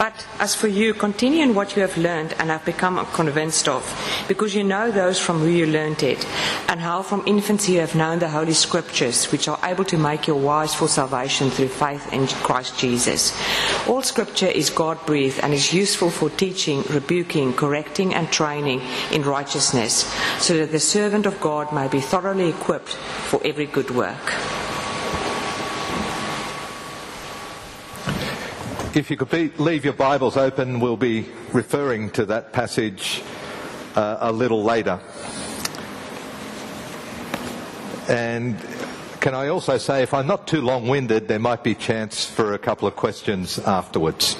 But as for you, continue in what you have learned and have become convinced of, because you know those from whom you learned it, and how from infancy you have known the Holy Scriptures, which are able to make you wise for salvation through faith in Christ Jesus. All Scripture is God breathed and is useful for teaching, rebuking, correcting, and training in righteousness, so that the servant of God may be thoroughly equipped for every good work. If you could be, leave your Bibles open, we'll be referring to that passage uh, a little later. And can I also say, if I'm not too long winded, there might be chance for a couple of questions afterwards.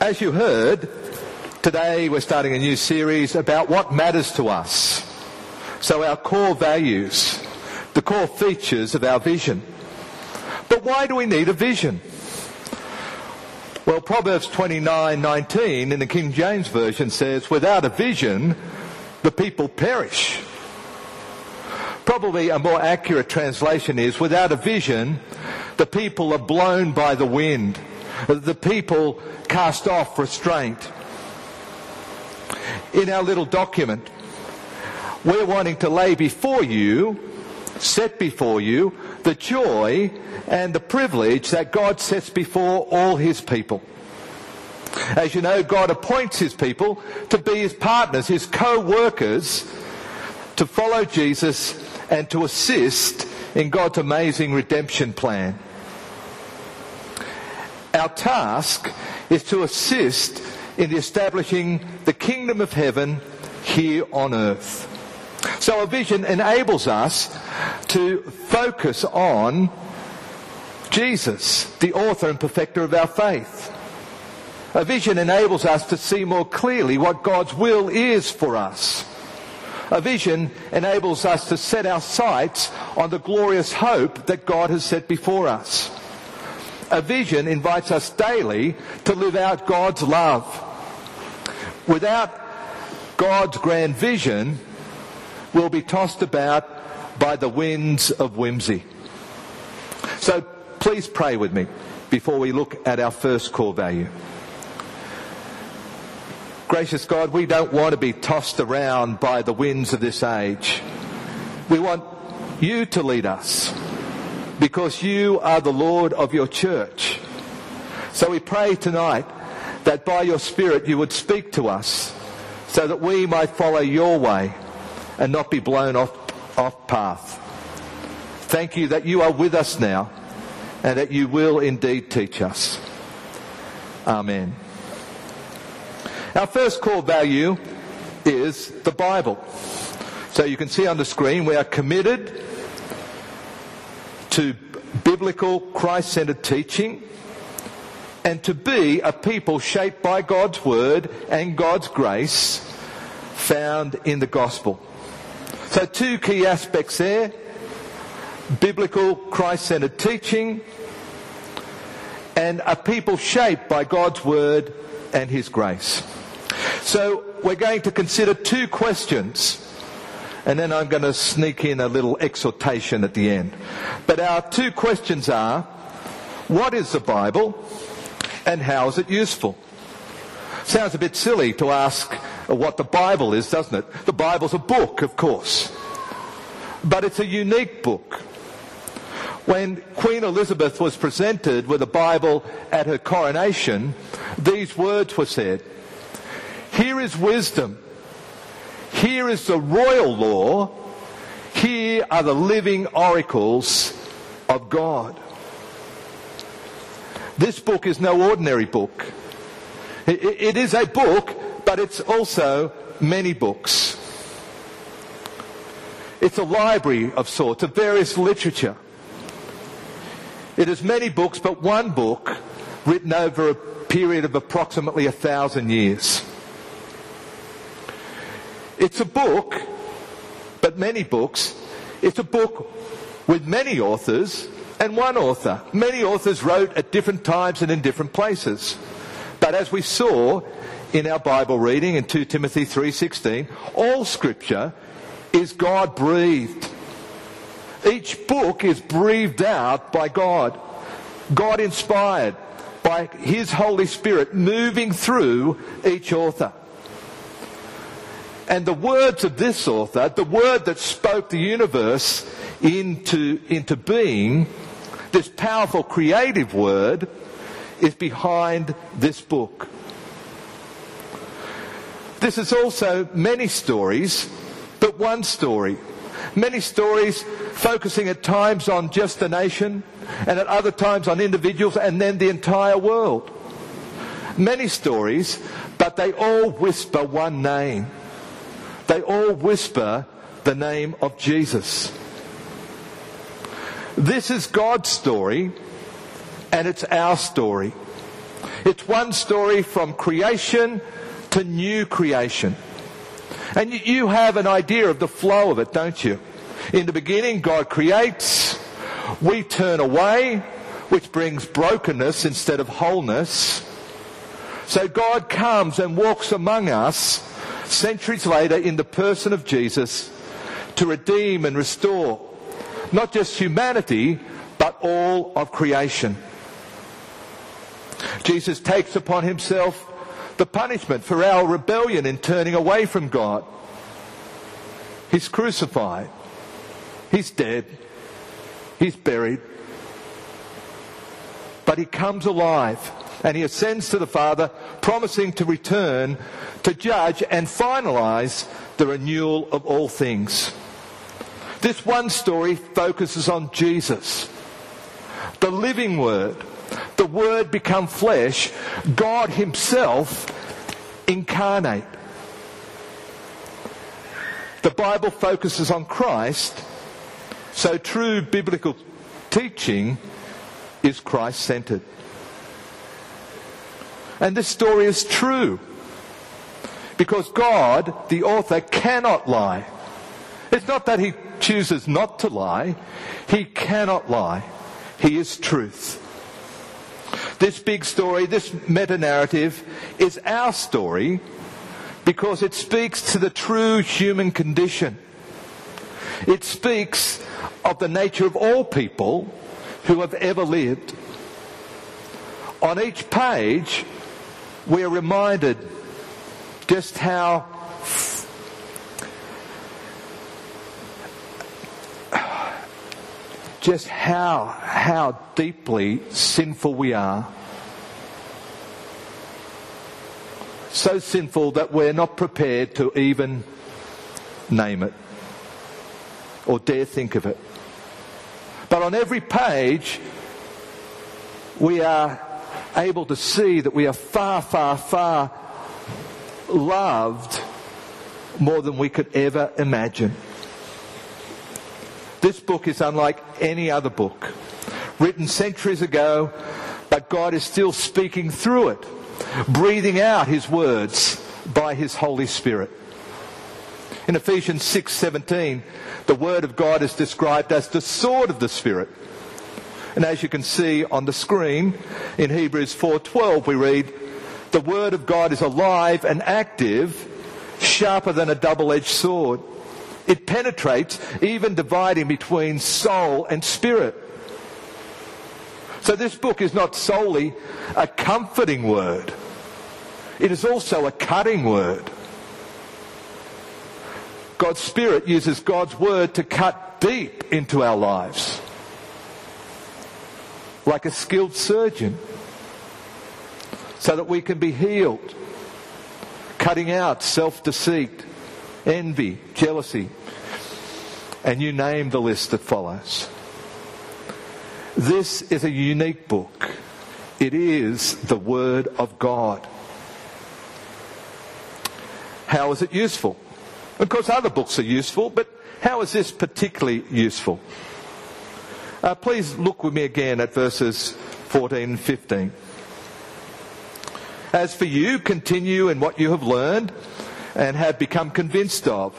As you heard, today we're starting a new series about what matters to us. So, our core values, the core features of our vision. But why do we need a vision? Well, Proverbs 29:19 in the King James version says, "Without a vision, the people perish." Probably a more accurate translation is, "Without a vision, the people are blown by the wind. The people cast off restraint." In our little document, we're wanting to lay before you, set before you, the joy and the privilege that God sets before all his people. As you know, God appoints his people to be his partners, his co-workers, to follow Jesus and to assist in God's amazing redemption plan. Our task is to assist in establishing the kingdom of heaven here on earth. So a vision enables us to focus on Jesus, the author and perfecter of our faith. A vision enables us to see more clearly what God's will is for us. A vision enables us to set our sights on the glorious hope that God has set before us. A vision invites us daily to live out God's love. Without God's grand vision, we'll be tossed about by the winds of whimsy. So please pray with me before we look at our first core value. Gracious God, we don't want to be tossed around by the winds of this age. We want you to lead us because you are the Lord of your church. So we pray tonight that by your Spirit you would speak to us so that we might follow your way and not be blown off, off path. Thank you that you are with us now and that you will indeed teach us. Amen. Our first core value is the Bible. So you can see on the screen we are committed to biblical Christ-centered teaching and to be a people shaped by God's word and God's grace found in the gospel. So two key aspects there. Biblical Christ-centered teaching and a people shaped by God's word and his grace. So we're going to consider two questions and then I'm going to sneak in a little exhortation at the end. But our two questions are, what is the Bible and how is it useful? Sounds a bit silly to ask what the Bible is, doesn't it? The Bible's a book, of course. But it's a unique book. When Queen Elizabeth was presented with a Bible at her coronation, these words were said. Here is wisdom. Here is the royal law. Here are the living oracles of God. This book is no ordinary book. It is a book, but it's also many books. It's a library of sorts of various literature. It is many books, but one book written over a period of approximately a thousand years. It's a book, but many books. It's a book with many authors and one author. Many authors wrote at different times and in different places. But as we saw in our Bible reading in 2 Timothy 3:16, all scripture is God breathed. Each book is breathed out by God. God inspired by His Holy Spirit moving through each author. And the words of this author, the word that spoke the universe into, into being, this powerful creative word, is behind this book. This is also many stories, but one story. Many stories focusing at times on just a nation and at other times on individuals and then the entire world. Many stories, but they all whisper one name. They all whisper the name of Jesus. This is God's story and it's our story. It's one story from creation to new creation. And you have an idea of the flow of it, don't you? In the beginning, God creates. We turn away, which brings brokenness instead of wholeness. So God comes and walks among us centuries later in the person of Jesus to redeem and restore not just humanity, but all of creation. Jesus takes upon himself the punishment for our rebellion in turning away from God. He's crucified. He's dead. He's buried. But he comes alive and he ascends to the Father, promising to return to judge and finalize the renewal of all things. This one story focuses on Jesus, the living Word, the Word become flesh, God Himself incarnate. The Bible focuses on Christ, so true biblical teaching is Christ centered. And this story is true because God, the author, cannot lie. It's not that he chooses not to lie, he cannot lie. He is truth. This big story, this meta narrative, is our story because it speaks to the true human condition. It speaks of the nature of all people who have ever lived. On each page, we are reminded just how just how, how deeply sinful we are. So sinful that we're not prepared to even name it or dare think of it. But on every page, we are able to see that we are far, far, far loved more than we could ever imagine. This book is unlike any other book, written centuries ago, but God is still speaking through it, breathing out his words by his Holy Spirit. In Ephesians 6:17, the word of God is described as the sword of the spirit. And as you can see on the screen in Hebrews 4:12 we read, "The word of God is alive and active, sharper than a double-edged sword." It penetrates, even dividing between soul and spirit. So this book is not solely a comforting word. It is also a cutting word. God's Spirit uses God's Word to cut deep into our lives. Like a skilled surgeon. So that we can be healed. Cutting out self-deceit, envy, jealousy, and you name the list that follows. This is a unique book. It is the Word of God. How is it useful? Of course, other books are useful, but how is this particularly useful? Uh, please look with me again at verses 14 and 15. As for you, continue in what you have learned and have become convinced of,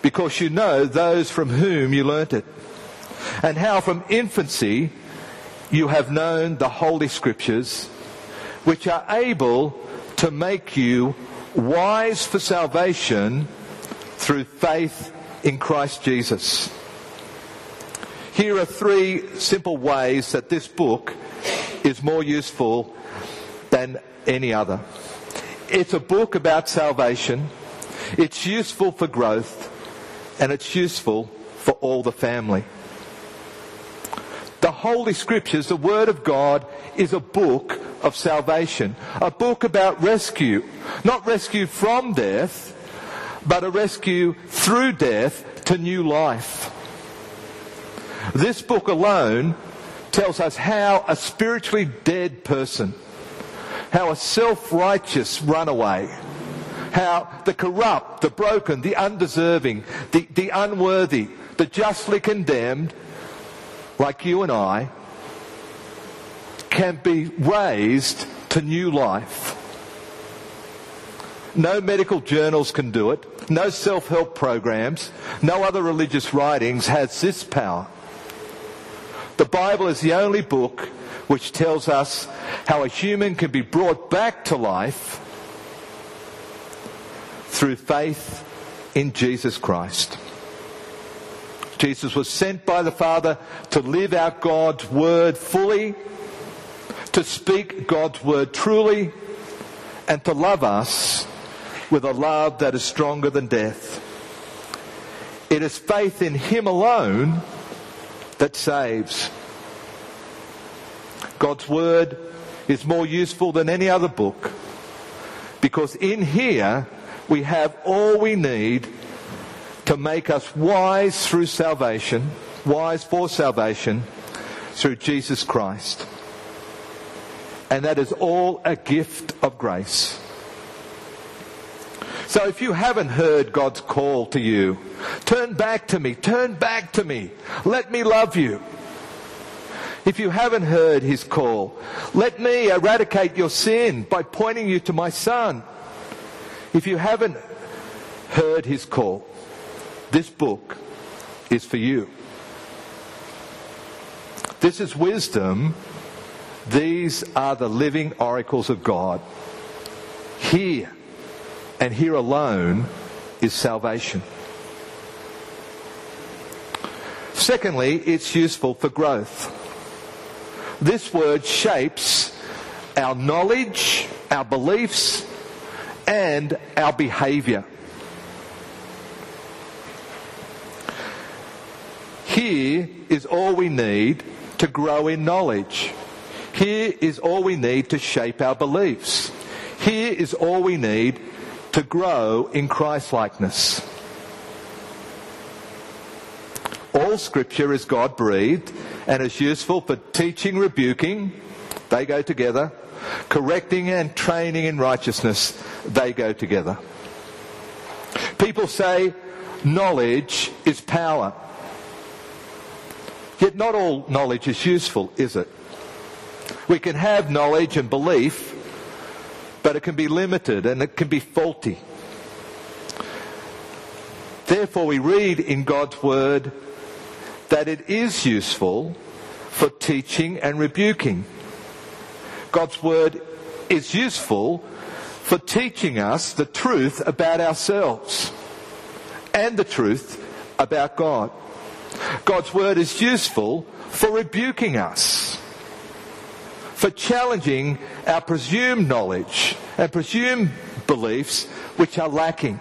because you know those from whom you learnt it, and how from infancy you have known the Holy Scriptures, which are able to make you wise for salvation through faith in Christ Jesus. Here are three simple ways that this book is more useful than any other. It's a book about salvation. It's useful for growth and it's useful for all the family. The Holy Scriptures, the Word of God, is a book of salvation. A book about rescue. Not rescue from death, but a rescue through death to new life. This book alone tells us how a spiritually dead person, how a self-righteous runaway, how the corrupt, the broken, the undeserving, the, the unworthy, the justly condemned, like you and I, can be raised to new life. No medical journals can do it. No self-help programs. No other religious writings has this power. The Bible is the only book which tells us how a human can be brought back to life through faith in Jesus Christ. Jesus was sent by the Father to live out God's word fully, to speak God's word truly, and to love us with a love that is stronger than death. It is faith in Him alone that saves. God's Word is more useful than any other book because in here we have all we need to make us wise through salvation, wise for salvation through Jesus Christ. And that is all a gift of grace. So if you haven't heard God's call to you, turn back to me, turn back to me, let me love you. If you haven't heard his call, let me eradicate your sin by pointing you to my son. If you haven't heard his call, this book is for you. This is wisdom. These are the living oracles of God. Here and here alone is salvation. Secondly, it's useful for growth. This word shapes our knowledge, our beliefs, and our behavior. Here is all we need to grow in knowledge. Here is all we need to shape our beliefs. Here is all we need to grow in Christlikeness. All scripture is God breathed and is useful for teaching, rebuking, they go together, correcting and training in righteousness, they go together. People say knowledge is power. Yet not all knowledge is useful, is it? We can have knowledge and belief but it can be limited and it can be faulty. Therefore, we read in God's Word that it is useful for teaching and rebuking. God's Word is useful for teaching us the truth about ourselves and the truth about God. God's Word is useful for rebuking us for challenging our presumed knowledge and presumed beliefs which are lacking.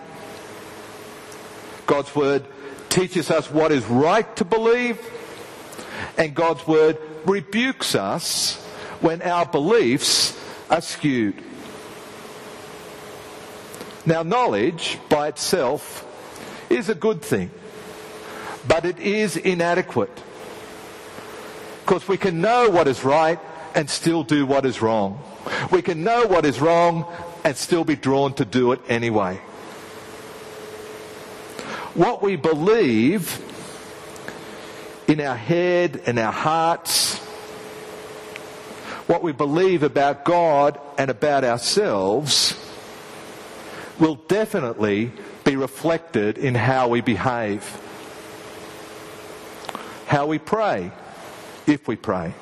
God's Word teaches us what is right to believe, and God's Word rebukes us when our beliefs are skewed. Now, knowledge by itself is a good thing, but it is inadequate. Because we can know what is right and still do what is wrong. We can know what is wrong and still be drawn to do it anyway. What we believe in our head and our hearts, what we believe about God and about ourselves, will definitely be reflected in how we behave. How we pray, if we pray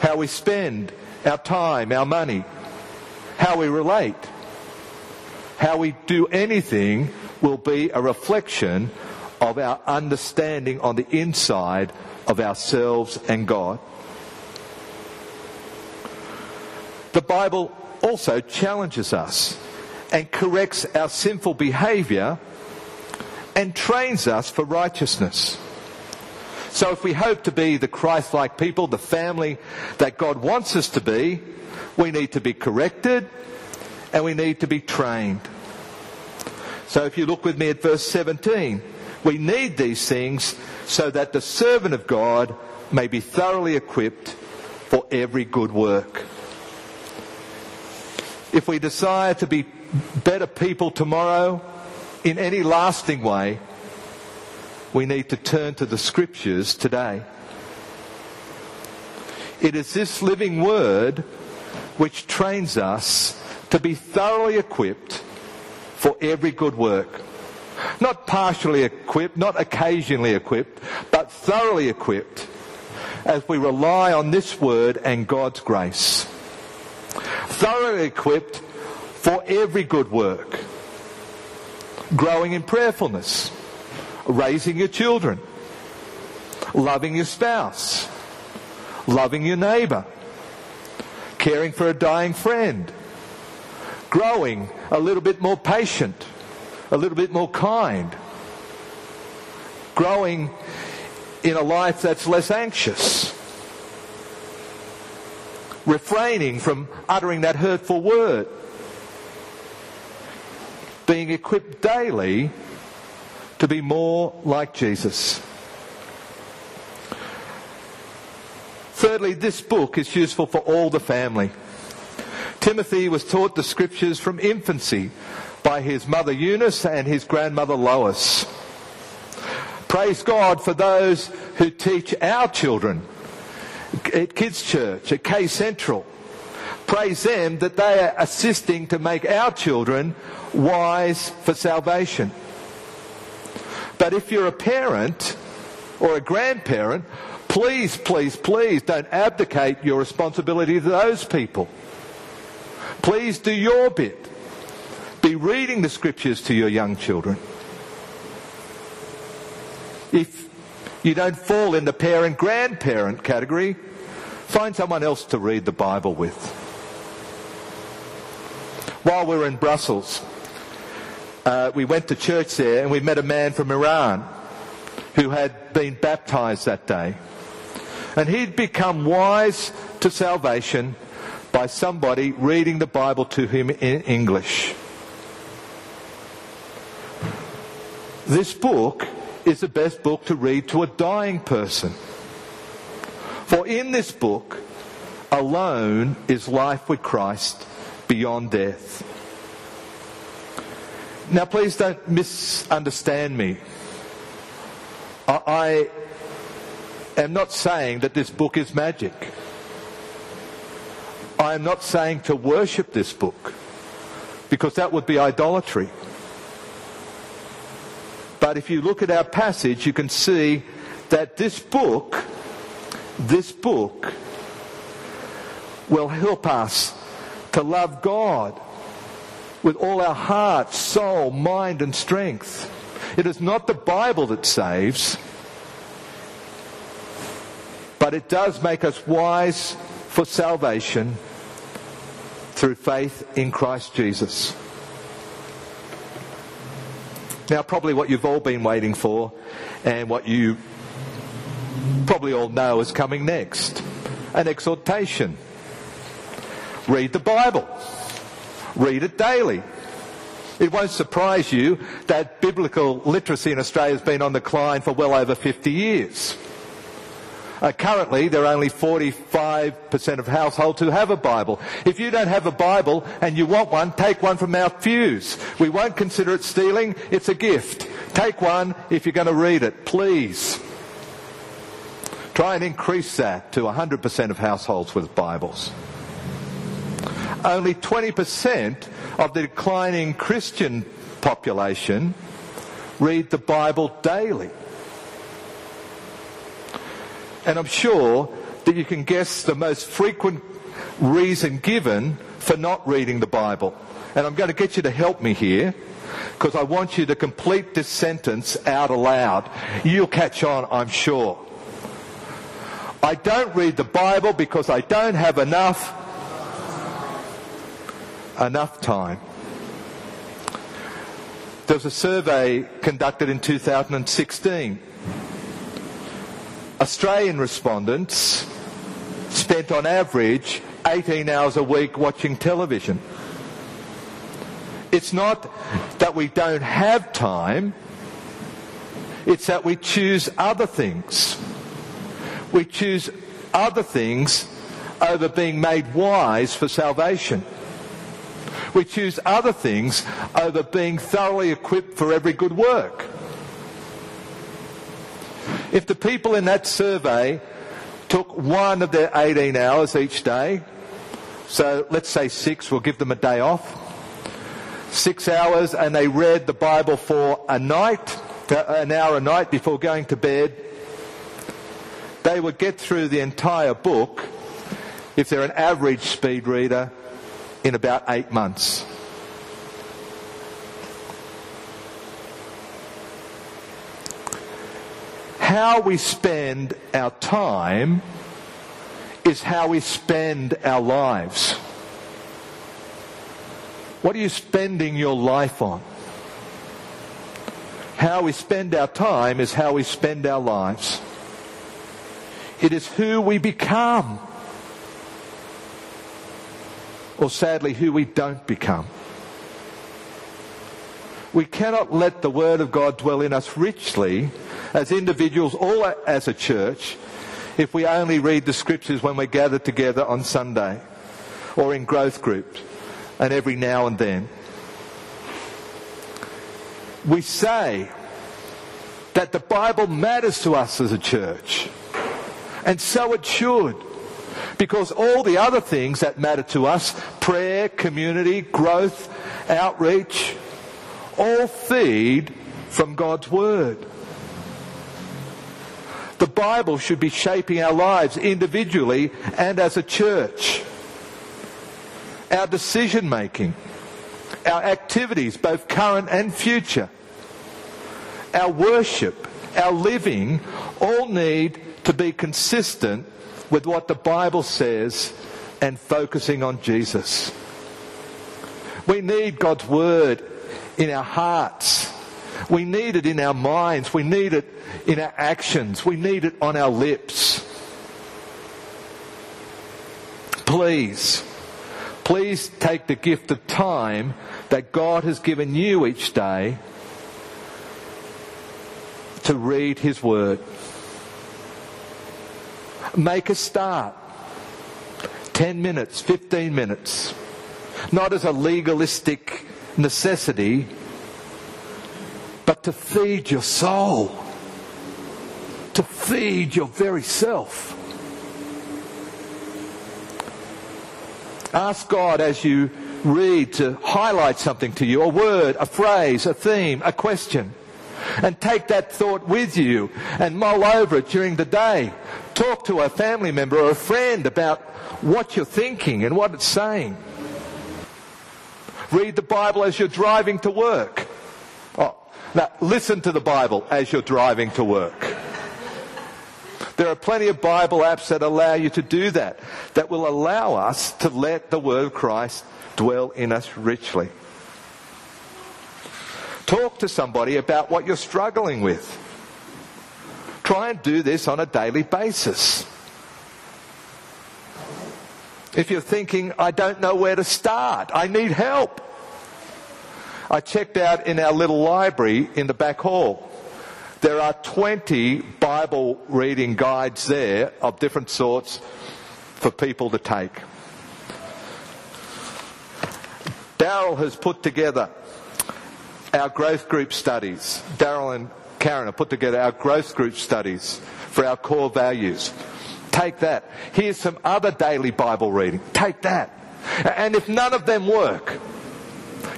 how we spend our time, our money, how we relate, how we do anything will be a reflection of our understanding on the inside of ourselves and God. The Bible also challenges us and corrects our sinful behaviour and trains us for righteousness. So if we hope to be the Christ-like people, the family that God wants us to be, we need to be corrected and we need to be trained. So if you look with me at verse 17, we need these things so that the servant of God may be thoroughly equipped for every good work. If we desire to be better people tomorrow in any lasting way, we need to turn to the scriptures today. It is this living word which trains us to be thoroughly equipped for every good work. Not partially equipped, not occasionally equipped, but thoroughly equipped as we rely on this word and God's grace. Thoroughly equipped for every good work. Growing in prayerfulness raising your children, loving your spouse, loving your neighbour, caring for a dying friend, growing a little bit more patient, a little bit more kind, growing in a life that's less anxious, refraining from uttering that hurtful word, being equipped daily to be more like Jesus. Thirdly, this book is useful for all the family. Timothy was taught the scriptures from infancy by his mother Eunice and his grandmother Lois. Praise God for those who teach our children at Kids Church, at K Central. Praise them that they are assisting to make our children wise for salvation. But if you're a parent or a grandparent, please, please, please don't abdicate your responsibility to those people. Please do your bit. Be reading the scriptures to your young children. If you don't fall in the parent grandparent category, find someone else to read the Bible with. While we were in Brussels, uh, we went to church there and we met a man from Iran who had been baptized that day. And he'd become wise to salvation by somebody reading the Bible to him in English. This book is the best book to read to a dying person. For in this book alone is life with Christ beyond death. Now, please don't misunderstand me. I, am not saying that this book is magic. I am not saying to worship this book, because that would be idolatry. But if you look at our passage, you can see that this book, this book, will help us to love God with all our heart, soul, mind, and strength. It is not the Bible that saves, but it does make us wise for salvation through faith in Christ Jesus. Now, probably what you've all been waiting for and what you probably all know is coming next an exhortation. Read the Bible. Read it daily. It won't surprise you that biblical literacy in Australia has been on the decline for well over 50 years. Uh, currently, there are only 45% of households who have a Bible. If you don't have a Bible and you want one, take one from our Fuse. We won't consider it stealing, it's a gift. Take one if you're going to read it, please. Try and increase that to 100% of households with Bibles only 20% of the declining Christian population read the Bible daily. And I'm sure that you can guess the most frequent reason given for not reading the Bible. And I'm going to get you to help me here because I want you to complete this sentence out aloud. You'll catch on, I'm sure. I don't read the Bible because I don't have enough enough time. There was a survey conducted in 2016. Australian respondents spent on average 18 hours a week watching television. It's not that we don't have time, it's that we choose other things. We choose other things over being made wise for salvation. We choose other things over being thoroughly equipped for every good work. If the people in that survey took one of their 18 hours each day, so let's say six, we'll give them a day off, six hours, and they read the Bible for a night, an hour a night before going to bed, they would get through the entire book, if they're an average speed reader, in about eight months. How we spend our time is how we spend our lives. What are you spending your life on? How we spend our time is how we spend our lives. It is who we become or sadly who we don't become. We cannot let the Word of God dwell in us richly as individuals or as a church if we only read the Scriptures when we gather together on Sunday or in growth groups and every now and then. We say that the Bible matters to us as a church, and so it should. Because all the other things that matter to us, prayer, community, growth, outreach, all feed from God's Word. The Bible should be shaping our lives individually and as a church. Our decision making, our activities, both current and future, our worship, our living, all need to be consistent with what the Bible says and focusing on Jesus. We need God's Word in our hearts. We need it in our minds. We need it in our actions. We need it on our lips. Please, please take the gift of time that God has given you each day to read His Word. Make a start. 10 minutes, 15 minutes. Not as a legalistic necessity, but to feed your soul, to feed your very self. Ask God as you read to highlight something to you a word, a phrase, a theme, a question. And take that thought with you and mull over it during the day. Talk to a family member or a friend about what you're thinking and what it's saying. Read the Bible as you're driving to work. Oh, now, listen to the Bible as you're driving to work. There are plenty of Bible apps that allow you to do that, that will allow us to let the Word of Christ dwell in us richly. Talk to somebody about what you're struggling with. Try and do this on a daily basis. If you're thinking, I don't know where to start, I need help. I checked out in our little library in the back hall. There are 20 Bible reading guides there of different sorts for people to take. Daryl has put together our growth group studies. Daryl and Karen have put together our growth group studies for our core values. Take that. Here's some other daily Bible reading. Take that. And if none of them work,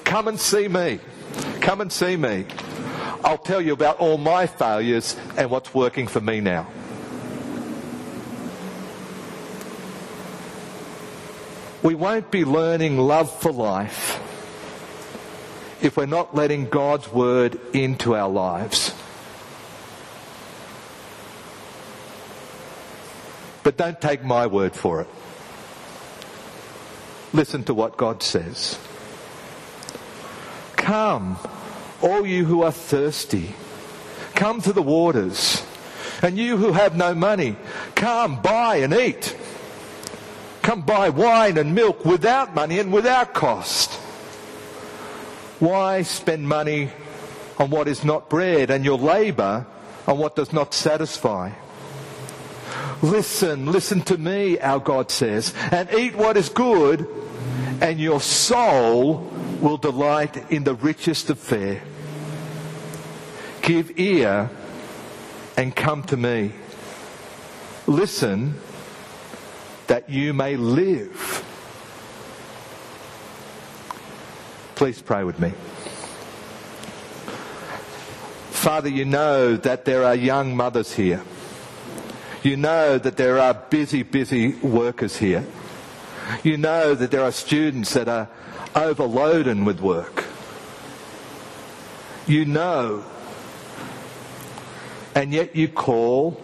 come and see me. Come and see me. I'll tell you about all my failures and what's working for me now. We won't be learning love for life if we're not letting God's word into our lives. But don't take my word for it. Listen to what God says. Come, all you who are thirsty, come to the waters. And you who have no money, come buy and eat. Come buy wine and milk without money and without cost. Why spend money on what is not bread and your labour on what does not satisfy? Listen, listen to me, our God says, and eat what is good, and your soul will delight in the richest of fare. Give ear and come to me. Listen that you may live. Please pray with me. Father, you know that there are young mothers here. You know that there are busy, busy workers here. You know that there are students that are overloaded with work. You know. And yet you call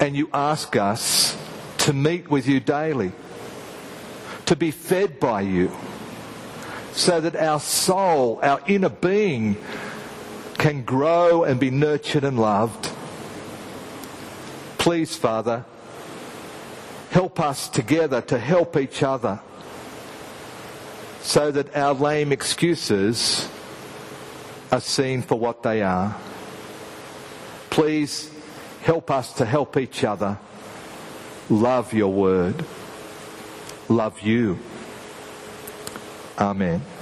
and you ask us to meet with you daily, to be fed by you, so that our soul, our inner being, can grow and be nurtured and loved. Please, Father, help us together to help each other so that our lame excuses are seen for what they are. Please help us to help each other love your word, love you. Amen.